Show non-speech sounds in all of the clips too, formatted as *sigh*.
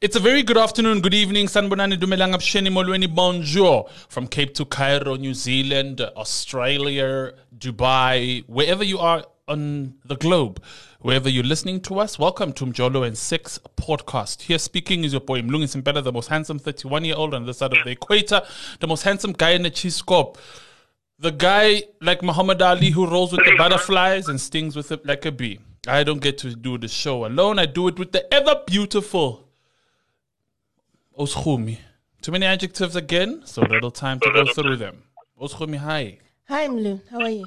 It's a very good afternoon, good evening, Sanbonani Dumelang Absheni Molweni, bonjour. From Cape to Cairo, New Zealand, Australia, Dubai, wherever you are on the globe, wherever you're listening to us, welcome to Mjolo and Sex podcast. Here speaking is your boy Mlungi Simpela, the most handsome 31 year old on the side of the equator, the most handsome guy in the cheese scope. The guy like Muhammad Ali who rolls with the butterflies and stings with it like a bee. I don't get to do the show alone. I do it with the ever beautiful Oschumi. Too many adjectives again, so little time to go through them. Oschumi, hi. Hi, Mlu. How are you?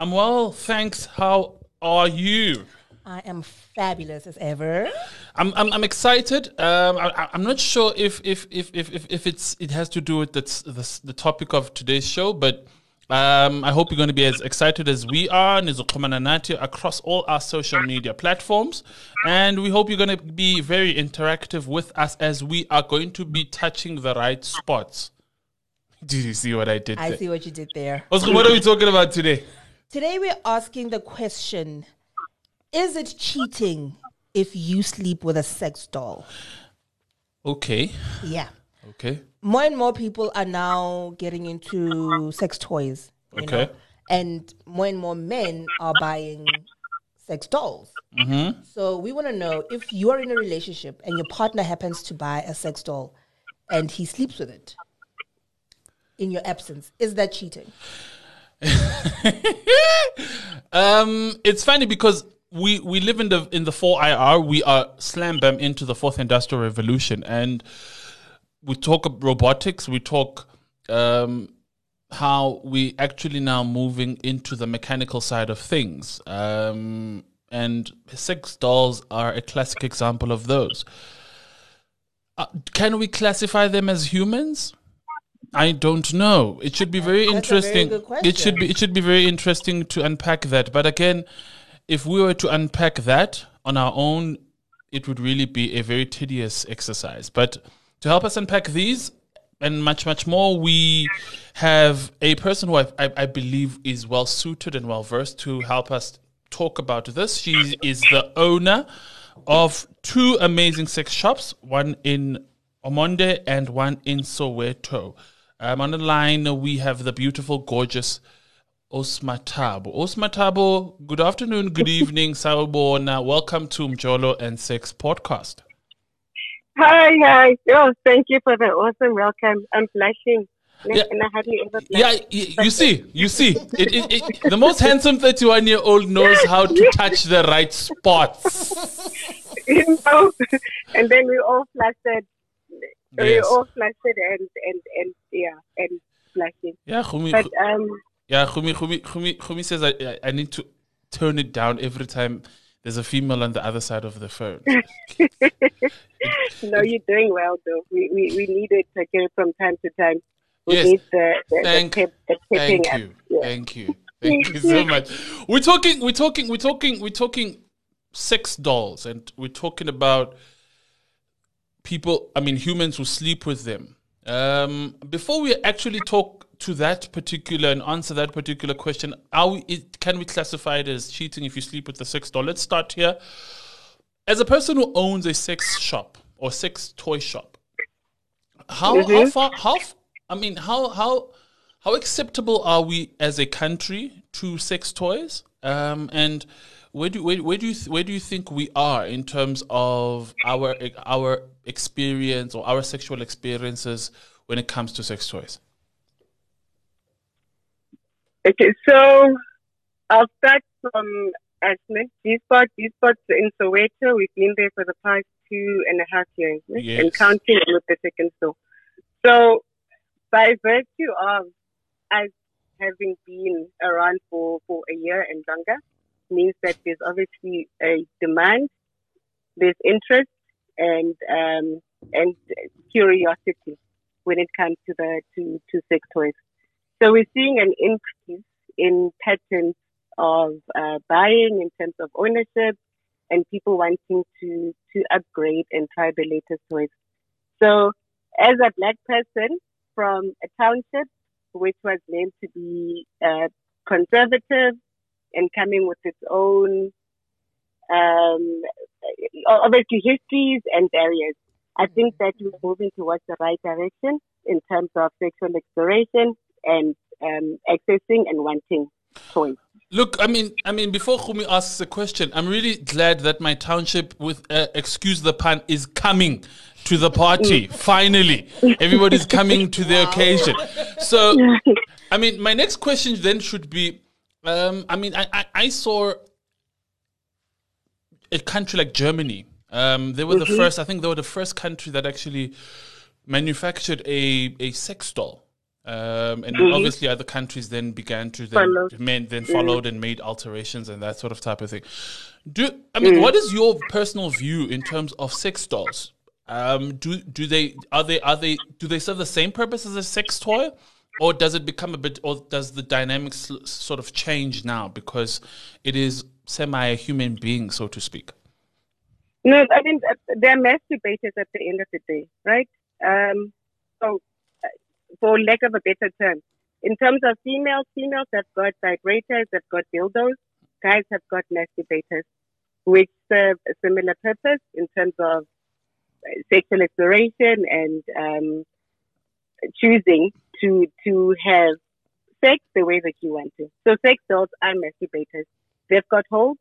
I'm well, thanks. How are you? I am fabulous as ever. I'm I'm, I'm excited. Um, I, I'm not sure if if if if if, if it's it has to do with the, the the topic of today's show, but um, I hope you're going to be as excited as we are, Nizukumana Nati, across all our social media platforms. And we hope you're going to be very interactive with us as we are going to be touching the right spots. *laughs* Did you see what I did I there? see what you did there. Oscar, what are we talking about today? Today we're asking the question Is it cheating if you sleep with a sex doll? Okay. Yeah. Okay. More and more people are now getting into sex toys. you Okay. know, and more and more men are buying sex dolls. Mm-hmm. So we want to know if you are in a relationship and your partner happens to buy a sex doll and he sleeps with it in your absence, is that cheating? *laughs* Um, it's funny because we we live in the in the four IR. We are slam bam into the fourth industrial revolution, and we talk robotics. We talk um, how we actually now moving into the mechanical side of things. Um, and sex dolls are a classic example of those. Uh, can we classify them as humans? I don't know. It should be very That's very interesting. good it should be it should be very interesting to unpack that. But again, if we were to unpack that on our own, it would really be a very tedious exercise. But to help us unpack these and much much more, we have a person who I, I, I believe is well suited and well versed to help us talk about this. She is the owner of two amazing sex shops, one in Omonde and one in Soweto. Um, on the line, we have the beautiful, gorgeous Osmatabo. Osmatabo, good afternoon, good *laughs* evening, Sawubona. Welcome to Mjolo and Sex podcast. Hi, hi. Oh, thank you for the awesome welcome. I'm blushing. Yeah. And I hardly ever blush. Yeah, you see, you see, it, it, it, the most handsome 31 year old knows how to *laughs* touch the right spots. you know? And then we all flustered. We all flustered and, and, and yeah, and blushing. Yeah, Khumi, But um, yeah, Khumi, Khumi, Khumi, Khumi says I- I need to turn it down every time there's a female on the other side of the phone. *laughs* no, you're doing well, though. We, we, we need it okay, from time to time. We Yes. need the, the, Thank- the, tip, the tipping Thank you. Yeah. Thank you. Thank you so *laughs* much. We're talking, we're talking, we're talking, we're talking sex dolls and we're talking about people, I mean, humans who sleep with them. Um, before we actually talk to that particular and answer that particular question, we, it, can we classify it as cheating if you sleep with the sex doll? Let's start here. As a person who owns a sex shop or sex toy shop, how how Mhm. far how I mean how how how acceptable are we as a country to sex toys? Um, and where do where, where do you th- where do you think we are in terms of our our experience or our sexual experiences when it comes to sex toys? Okay, so I'll start from Asmit. G-Spot, G-Spot's in Soweto. We've been there for the past two and a half years Yes. and counting with the second store. So by virtue of us having been around for, for a year and longer, means that there's obviously a demand, there's interest, and um, and curiosity when it comes to the to, to sex toys. So we're seeing an increase in patterns of uh, buying in terms of ownership and people wanting to, to upgrade and try the latest toys. So as a black person from a township which was meant to be uh, conservative and coming with its own um, obviously histories and barriers. I think that we're moving towards the right direction in terms of sexual exploration and um, accessing and wanting choice. Look, I mean, I mean, before Khumi asks a question, I'm really glad that my township, with uh, excuse the pun, is coming to the party. Finally, everybody's coming to the *laughs* occasion. So, *laughs* I mean, my next question then should be, um, I mean, I, I, I saw a country like Germany. Um, they were the first. I think they were the first country that actually manufactured a a sex doll. Um, and obviously, other countries then began to then then followed and made alterations and that sort of type of thing. Do I mean what is your personal view in terms of sex dolls? Um, do do they are they are they do they serve the same purpose as a sex toy, or does it become a bit or does the dynamics sort of change now because it is semi a human being, so to speak? No, I mean they're masturbators at the end of the day, right? Um, so, uh, for lack of a better term, in terms of females, females have got vibrators, they've got dildos. Guys have got masturbators, which serve a similar purpose in terms of uh, sexual exploration and um, choosing to to have sex the way that you want to. So, sex dolls are masturbators. They've got holes.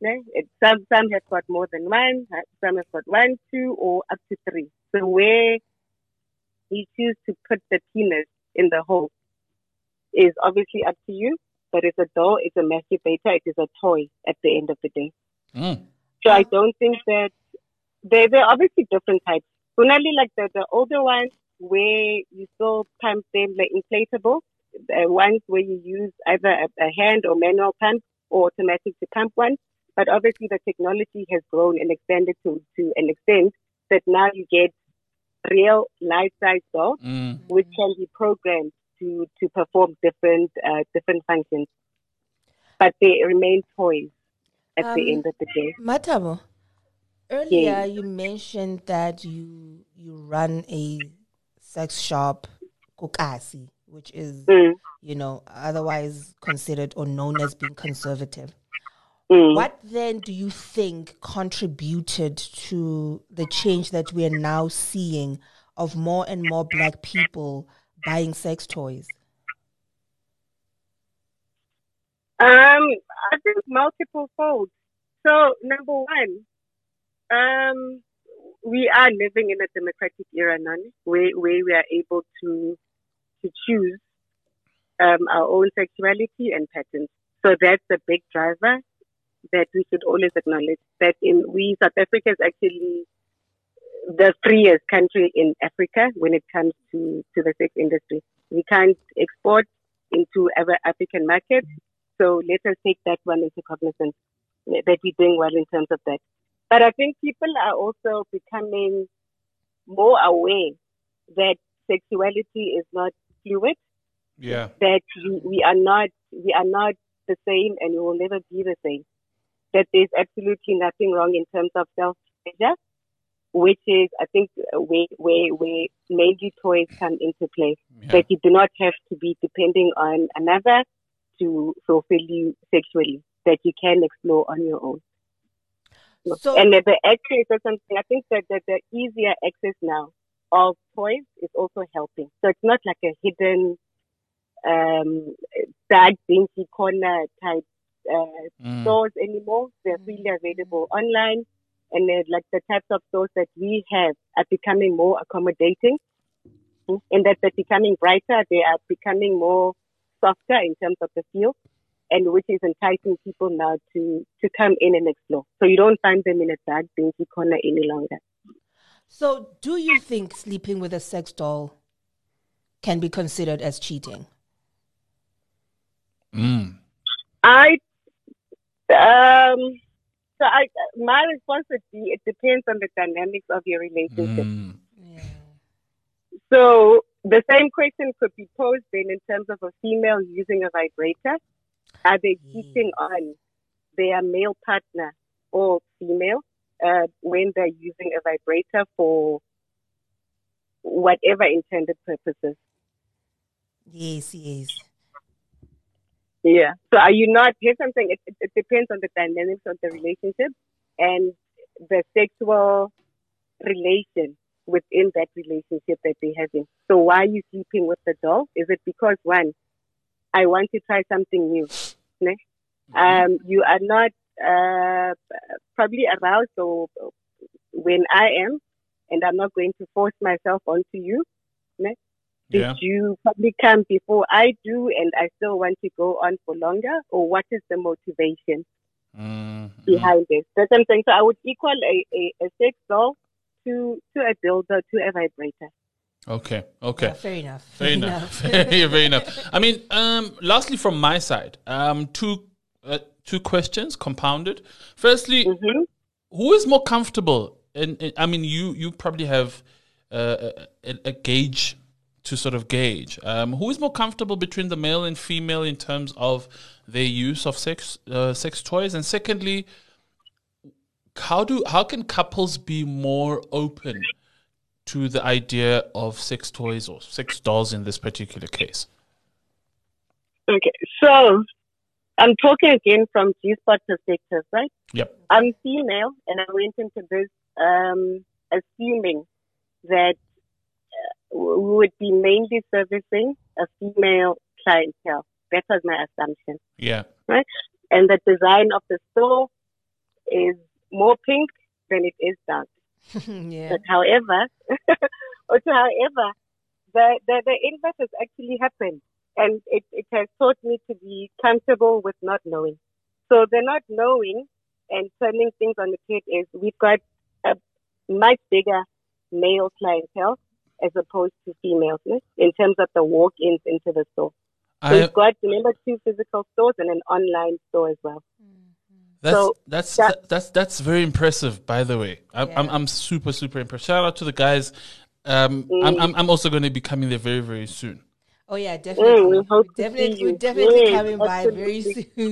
It, some some have got more than one, uh, some have got one, two, or up to three. So where you choose to put the penis in the hole is obviously up to you. But it's a doll, it's a masturbator, it is a toy at the end of the day. Mm. So I don't think that there there are obviously different types. Only like the, the older ones where you still pump them like inflatable, the ones where you use either a, a hand or manual pump or automatic to pump one. But obviously the technology has grown and expanded to, to an extent that now you get real life size dolls Mm. which can be programmed to, to perform different uh, different functions. But they remain toys at Um, the end of the day. Mathabo, earlier Yes. you mentioned that you you run a sex shop, Kokasi, which is Mm, you know otherwise considered or known as being conservative. Mm. What then do you think contributed to the change that we are now seeing of more and more black people buying sex toys? Um, I think multiple folds. So number one, um, we are living in a democratic era now, where where we are able to to choose um, our own sexuality and patterns. So that's a big driver that we should always acknowledge. That in we South Africa is actually the freest country in Africa when it comes to to the sex industry. We can't export into other African markets. So let us take that one into cognizance eh, that we're doing well in terms of that. But I think people are also becoming more aware that sexuality is not fluid, Yeah. that we, we are not we are not the same and we will never be the same. That there's absolutely nothing wrong in terms of self pleasure, which is I think uh, where where where mainly toys come into play Yeah. that you do not have to be depending on another to fulfill you sexually, that you can explore on your own. So and the access or something, I think that, that the easier access now of toys is also helping. So it's not like a hidden, um, dark, dingy corner type uh, Mm. stores anymore. They're freely available online. And they're like the types of stores that we have are becoming more accommodating and that they're becoming brighter. They are becoming more softer in terms of the feel and which is enticing people now to, to come in and explore. So you don't find them in a dark, dingy corner any longer. so do you think sleeping with a sex doll can be considered as cheating? Mm. I, um, so I, my response would be it depends on the dynamics of your relationship. Mm. Yeah. So the same question could be posed then in terms of a female using a vibrator. Are they Mm. cheating on their male partner or female uh, when they're using a vibrator for whatever intended purposes? Yes, yes. Yeah. So are you not? Here's something. It, it, it depends on the dynamics of the relationship and the sexual relation within that relationship that they have in. So why are you sleeping with the doll? Is it because one, I want to try something new? Ne? Um, you are not uh, probably aroused or when I am, and I'm not going to force myself onto you. Ne? Did Yeah. you probably come before I do and I still want to go on for longer? Or what is the motivation Mm, mm. behind this? That's what I'm saying. So I would equal a, a, a sex doll to, to a dildo, to a vibrator. Okay. Okay. Yeah, fair enough. Fair enough. Fair, *laughs* fair enough. I mean, um, lastly, from my side, um, two uh, two questions compounded. Firstly, hmm who is more comfortable? And and- I mean, you you probably have uh, a, a gauge to sort of gauge. Um, who is more comfortable between the male and female in terms of their use of sex uh, sex toys? And secondly, how do how can couples be more open to the idea of sex toys or sex dolls in this particular case? Okay. So I'm talking again from G spot perspective, right? Yep. I'm female and I went into this um, assuming that we would be mainly servicing a female clientele. That was my assumption. Yeah. Right? And the design of the store is more pink than it is dark. *laughs* yeah. But however, *laughs* also however, the, the, the inverse has actually happened. And it, it has taught me to be comfortable with not knowing. So the not knowing and turning things on the head is we've got a much bigger male clientele as opposed to females né, in terms of the walk-ins into the store. So I, we've got, remember, two physical stores and an online store as well. That's So that's that- that, that's that's very impressive. By the way, I'm I'm, Yeah. I'm super super impressed. Shout out to the guys. Um, I'm, Mm. I'm I'm also going to be coming there very very soon. Oh yeah, definitely. we hope definitely, you. we're definitely Yes, coming by very soon.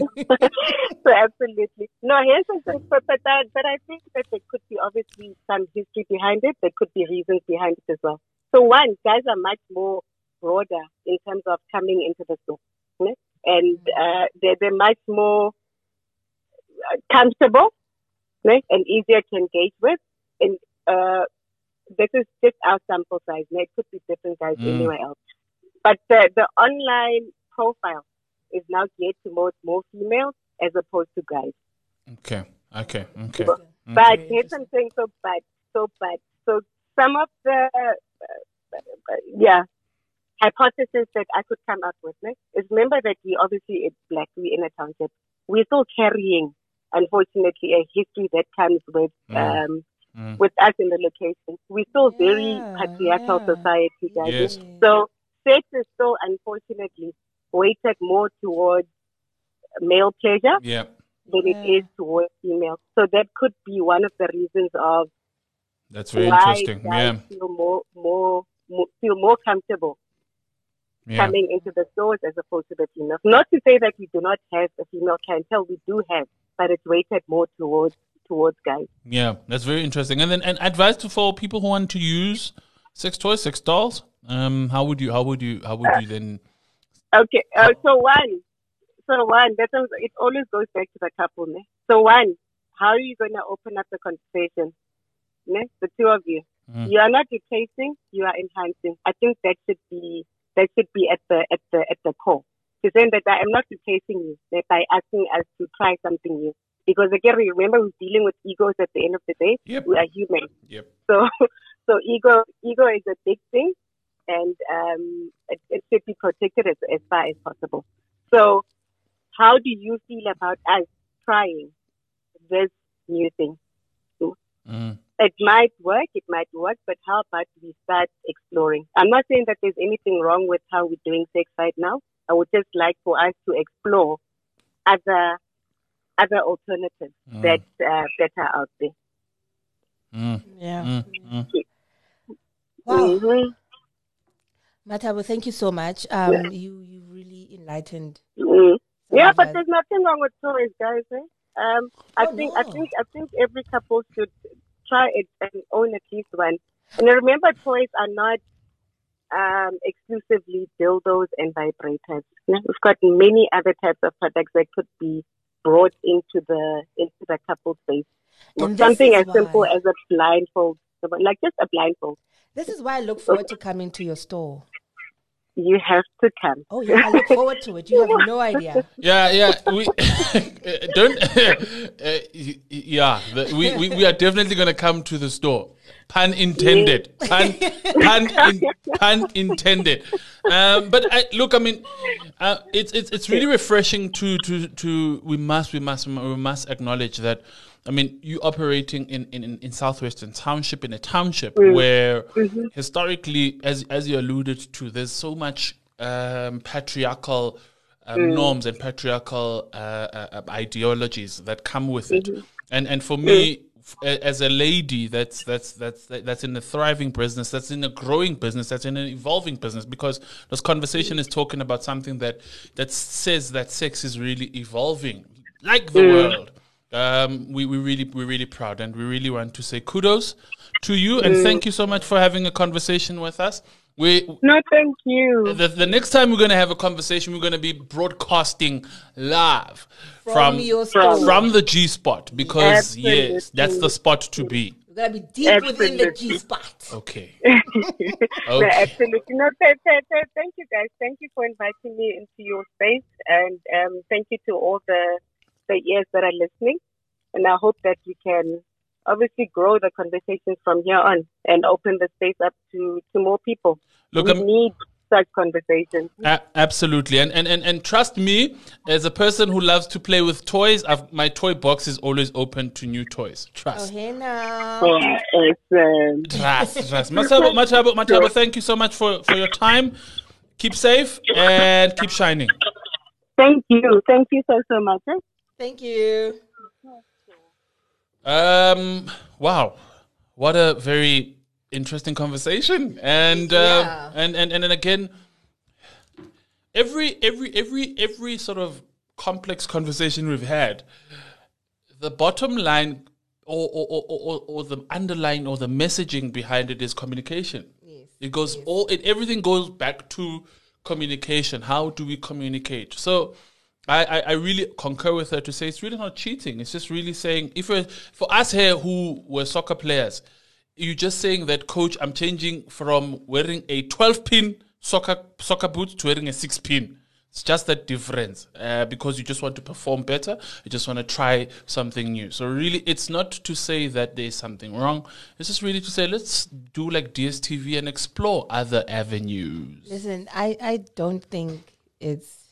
so *laughs* *laughs* absolutely. No, here's something, but but that, but I think that there could be obviously some history behind it. There could be reasons behind it as well. So one, guys are much more broader in terms of coming into the store, né? and uh, they're they're much more uh, comfortable, né? and easier to engage with. And uh, this is just our sample size. né? It could be different guys Mm. anywhere else. But the, the online profile is now geared to more, more females as opposed to guys. Okay, okay, okay. But Very here's interesting. something so bad, so bad. So some of the, yeah, hypothesis that I could come up with né, is remember that we obviously it's black, we in a township. We're still carrying, unfortunately, a history that comes with Mm. um, Mm. with us in the location. We're still very patriarchal yeah. society, guys. Yes. So sex is still unfortunately weighted more towards male pleasure Yeah, than Yeah. it is towards female. So that could be one of the reasons of that's very why interesting. Yeah, feel more, more, more feel more comfortable yeah. coming into the stores as opposed to the females. Not to say that we do not have a female clientele, we do have, but it's weighted more towards towards guys. Yeah, that's very interesting. And then and advice to for people who want to use sex toys, sex dolls. Um, how would you how would you how would you then? Okay, uh, so one, so one, that is, it always goes back to the couple. Ne? So one, how are you going to open up the conversation? Ne? The two of you. Mm. You are not replacing, you are enhancing. I think that should be that should be at the at the at the core. To say that I am not replacing you ne, by asking us to try something new. Because again, remember we're dealing with egos at the end of the day. Yep. We are human. Yep. So, *laughs* so ego, ego is a big thing, and um, it, it should be protected as, as far as possible. So, how do you feel about us trying this new thing? Mm. It might work, it might work, but how about we start exploring? I'm not saying that there's anything wrong with how we're doing sex right now. I would just like for us to explore other other alternatives Mm. that uh, that are out there. Mm. yeah. Mm. Mm. Wow. Mhm. Mathabo, thank you so much. Um, you you really enlightened. Mm. Yeah, but there's nothing wrong with toys, guys. Eh? Um, I Oh, think I think I think every couple should try it and own at least one. And remember, toys are not um, exclusively dildos and vibrators. Yeah, We've got many other types of products that could be brought into the into the couple space. And Something as simple as a blindfold, like just a blindfold. This is why I look forward to coming to your store. You have to come. Oh yeah, I look forward to it. You have no idea. *laughs* Yeah, yeah. We *laughs* don't. *laughs* uh, yeah, the, we, we we are definitely gonna come to the store. Pun intended. Pun pun, in, pun intended. Um, but I, look, I mean, uh, it's it's it's really refreshing to to to. We must we must we must acknowledge that. I mean, you operating in, in, in southwestern township in a township where historically, as as you alluded to, there's so much um, patriarchal um, norms and patriarchal uh, uh, uh, ideologies that come with it. And and for me, as a lady that's that's that's that's in a thriving business, that's in a growing business, that's in an evolving business, because this conversation is talking about something that that says that sex is really evolving, like the world. Um, we we really we're really proud, and we really want to say kudos to you and thank you so much for having a conversation with us. We No, thank you. the, the next time we're going to have a conversation, we're going to be broadcasting live from From your from the G spot because yes, that's the spot to be. We're gonna be deep within the G spot. Okay. *laughs* No, Okay. absolutely. No, th- th- th- thank you guys. Thank you for inviting me into your space, and um, thank you to all the the ears that are listening. And I hope that we can obviously grow the conversations from here on and open the space up to to more people. Look, we I'm- need such conversations. A- absolutely, and, and and and trust me, as a person who loves to play with toys, I've, my toy box is always open to new toys. Oh Trust, hey now. So it's um, trust, trust. Mathabo, Mathabo, Mathabo, thank you so much for for your time. Keep safe and keep shining. thank you, thank you so so much. Thank you. Um. Wow, what a very interesting conversation, and Yeah. uh, and and and then again, every every every every sort of complex conversation we've had, the bottom line or or, or, or, or the underlying or the messaging behind it is communication. Yes. It goes all it everything goes back to communication. How do we communicate? So I, I, I really concur with her to say it's really not cheating. It's just really saying if for us here who were soccer players, you're just saying that coach, I'm changing from wearing a 12 pin soccer soccer boot to wearing a six pin. It's just that difference uh, because you just want to perform better. You just want to try something new. So really, it's not to say that there's something wrong. It's just really to say let's do like DSTV and explore other avenues. Listen, I, I don't think it's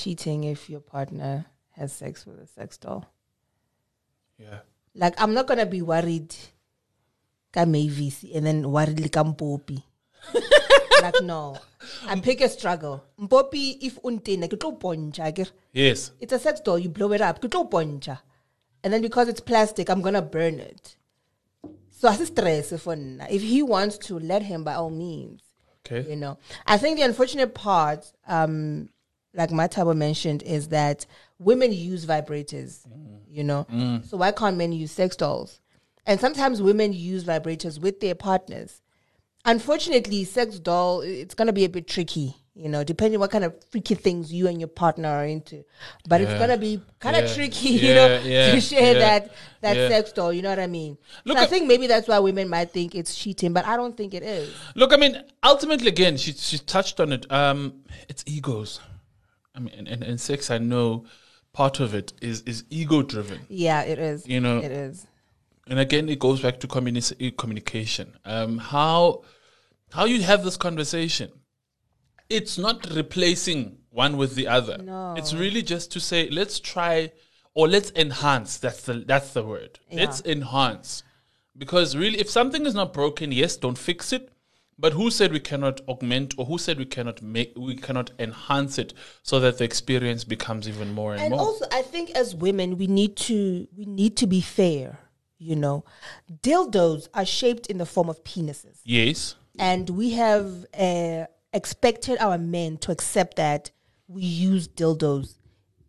cheating if your partner has sex with a sex doll. Yeah. Like I'm not gonna be worried ka Mavis and then worried like Mpopi. *laughs* like no. I pick a struggle. Mpopi if untena ke tlo poncha. Yes. It's a sex doll, you blow it up, ke tlo poncha. And then because it's plastic, I'm gonna burn it. So I stress for. If he wants to, let him by all means. Okay. You know, I think the unfortunate part, um, like Mathabo mentioned, is that women use vibrators. You know, so why can't men use sex dolls? And sometimes women use vibrators with their partners. Unfortunately, sex doll it's gonna be a bit tricky. You know, depending what kind of freaky things you and your partner are into. But it's gonna be kind of Yeah. tricky, *laughs* you know, yeah, to share yeah, that that yeah. sex doll. You know what I mean? Look, so I I- think maybe that's why women might think it's cheating, but I don't think it is. Look, I mean, ultimately, again, she she touched on it. Um, it's egos. I mean, and, and, and sex, I know, part of it is is ego driven. Yeah, it is. You know, it is. and again it goes back to communi- communication um, how how you have this conversation it's not replacing one with the other No. it's really just to say let's try or let's enhance that's the that's the word Yeah. let's enhance because really if something is not broken yes don't fix it but who said we cannot augment or who said we cannot make we cannot enhance it so that the experience becomes even more and, And more also, I think as women, we need to we need to be fair. You know, dildos are shaped in the form of penises, yes and we have uh, expected our men to accept that we use dildos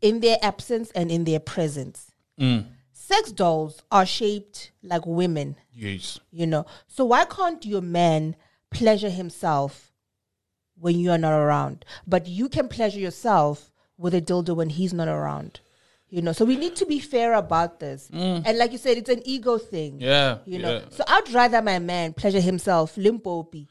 in their absence and in their presence. Sex dolls are shaped like women yes you know. So why can't your man pleasure himself when you are not around. But you can pleasure yourself with a dildo when he's not around. You know, so we need to be fair about this. And like you said, it's an ego thing. Mm. Yeah, You know, yeah. so I'd rather my man pleasure himself, limpopi,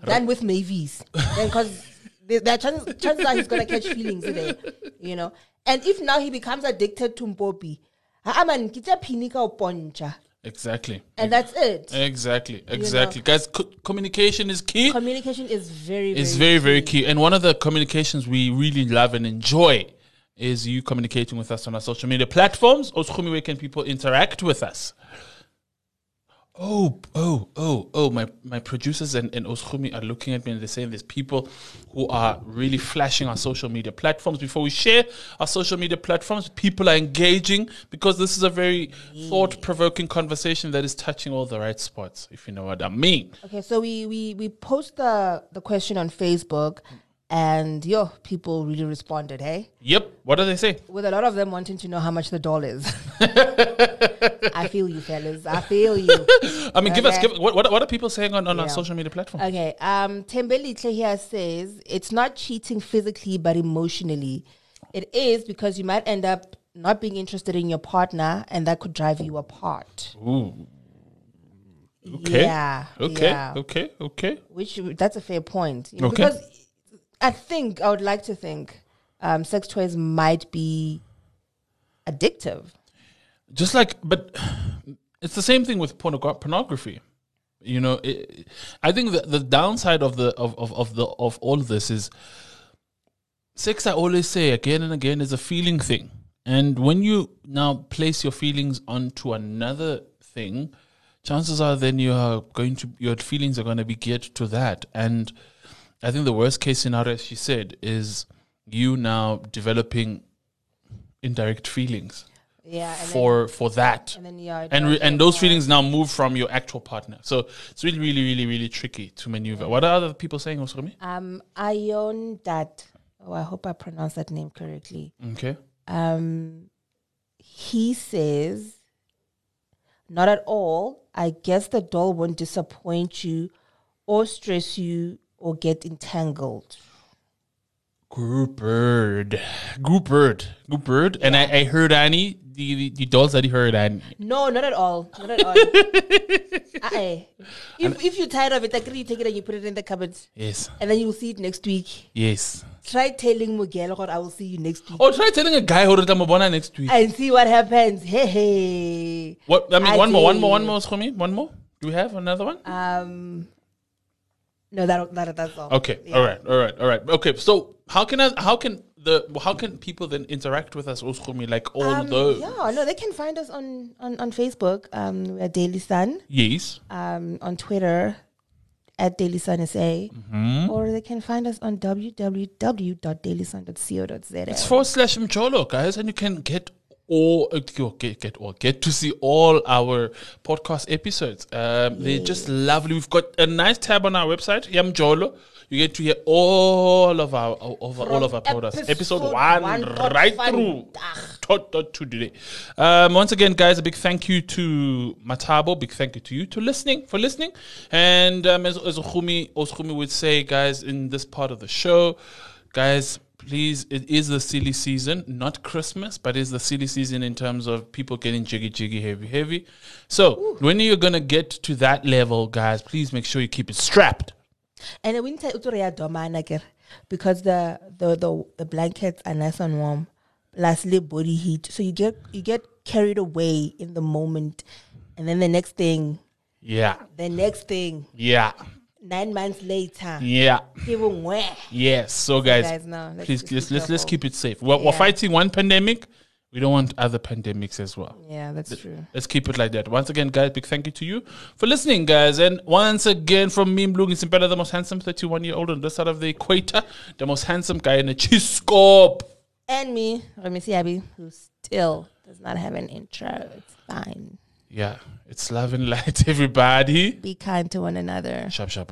than with Mavis. Because *laughs* there are chances, chances are he's going to catch feelings today. You know, and if now he becomes addicted to mpopi, man, kita pinika o poncha. Exactly. And that's it. Exactly. Exactly. Guys, co- communication is key. Communication is very, very, It's very, very key. And one of the communications we really love and enjoy is you communicating with us on our social media platforms. Oskumi, where can people interact with us? Oh, oh, oh, oh, my, my producers and, and Oskumi are looking at me and they're saying there's people who are really flashing our social media platforms. Before we share our social media platforms, people are engaging because this is a very thought provoking conversation that is touching all the right spots, if you know what I mean. Okay, so we we we post the the question on Facebook, and yo, people really responded. Hey, Yep. What do they say? with a lot of them wanting to know how much the doll is. *laughs* I feel you, fellas. I feel you. *laughs* I mean, give us, give what, what, what are people saying on, on our social media platform? Okay, um, Thembelihle here says it's not cheating physically, but emotionally. It is because you might end up not being interested in your partner, and that could drive you apart. Ooh. Okay. Yeah. Okay. yeah. Okay. Okay. which that's a fair point you know, Okay. because i think i would like to think um, sex toys might be addictive Just like, but it's the same thing with pornogra- pornography. You know, it, I think the, the downside of the of, of, of the of all this is sex. I always say again and again is a feeling thing, and when you now place your feelings onto another thing, chances are then you are going to your feelings are going to be geared to that, and I think the worst case scenario, as she said, is you now developing indirect feelings yeah for for that and then yeah and re- and those feelings now move from your actual partner. So it's really, really, really, really tricky to maneuver. What are other people saying, Osrami? um ion dat oh i hope i pronounced that name correctly Okay. um he says not at all i guess the doll won't disappoint you or stress you or get entangled Group bird, group bird, group bird, and I, I heard Annie. The, the dolls that he heard Annie. No, not at all. Not at all. *laughs* uh-uh. if, if you're tired of it, I can you take it and you put it in the cupboard. Yes, And then you'll see it next week. yes. Try telling Miguel or I will see you next week. Or try telling a guy who Mabona next week. And see what happens. Hey, hey. What I mean, I one more, one more, one more, Osrami. One more. Do we have another one? Um, no, that, that, that's all. Okay. All right. All right. All right. Okay. So how can I? How can the? How can people then interact with us, Osrami? Like all Um, those. yeah, no, they can find us on, on, on Facebook. Um, we're Daily Sun. Yes. Um, on Twitter at Daily Sun SA. Mm-hmm. Or they can find us on www.dailysun.co.za. It's forward slash Mjolo, guys, and you can get all get get all get to see all our podcast episodes. Um, They're just lovely. We've got a nice tab on our website, Yamjolo. You get to hear all of our of all of our podcasts. Episode, episode one, one right through tot, tot to today. Um, once again, guys, a big thank you to Mathabo. Big thank you to you to listening for listening. And um, as as Okhumi would say, guys, in this part of the show, guys, please, it is the silly season, not Christmas, but it's the silly season in terms of people getting jiggy, jiggy, heavy, heavy. So when you're gonna get to that level, guys, please make sure you keep it strapped. And the winter utoria domana ker because the, the the the blankets are nice and warm, lastly body heat. So you get you get carried away in the moment, and then the next thing, Yeah, the next thing, yeah, nine months later, yeah. even where Yes. So, guys, guys know, let's please let's let's, let's keep it safe. We're, we're fighting one pandemic. We don't want other pandemics as well. yeah, that's true. Let's keep it like that. Once again, guys, big thank you to you for listening, guys. And once again, from me, Mlungi Simpela, the most handsome 31 year old on this side of the equator, the most handsome guy in the chiscope. And me, Remisi Abi, who still does not have an intro. It's fine. Yeah, it's love and *laughs* light, everybody. Be kind to one another. Shop, shop.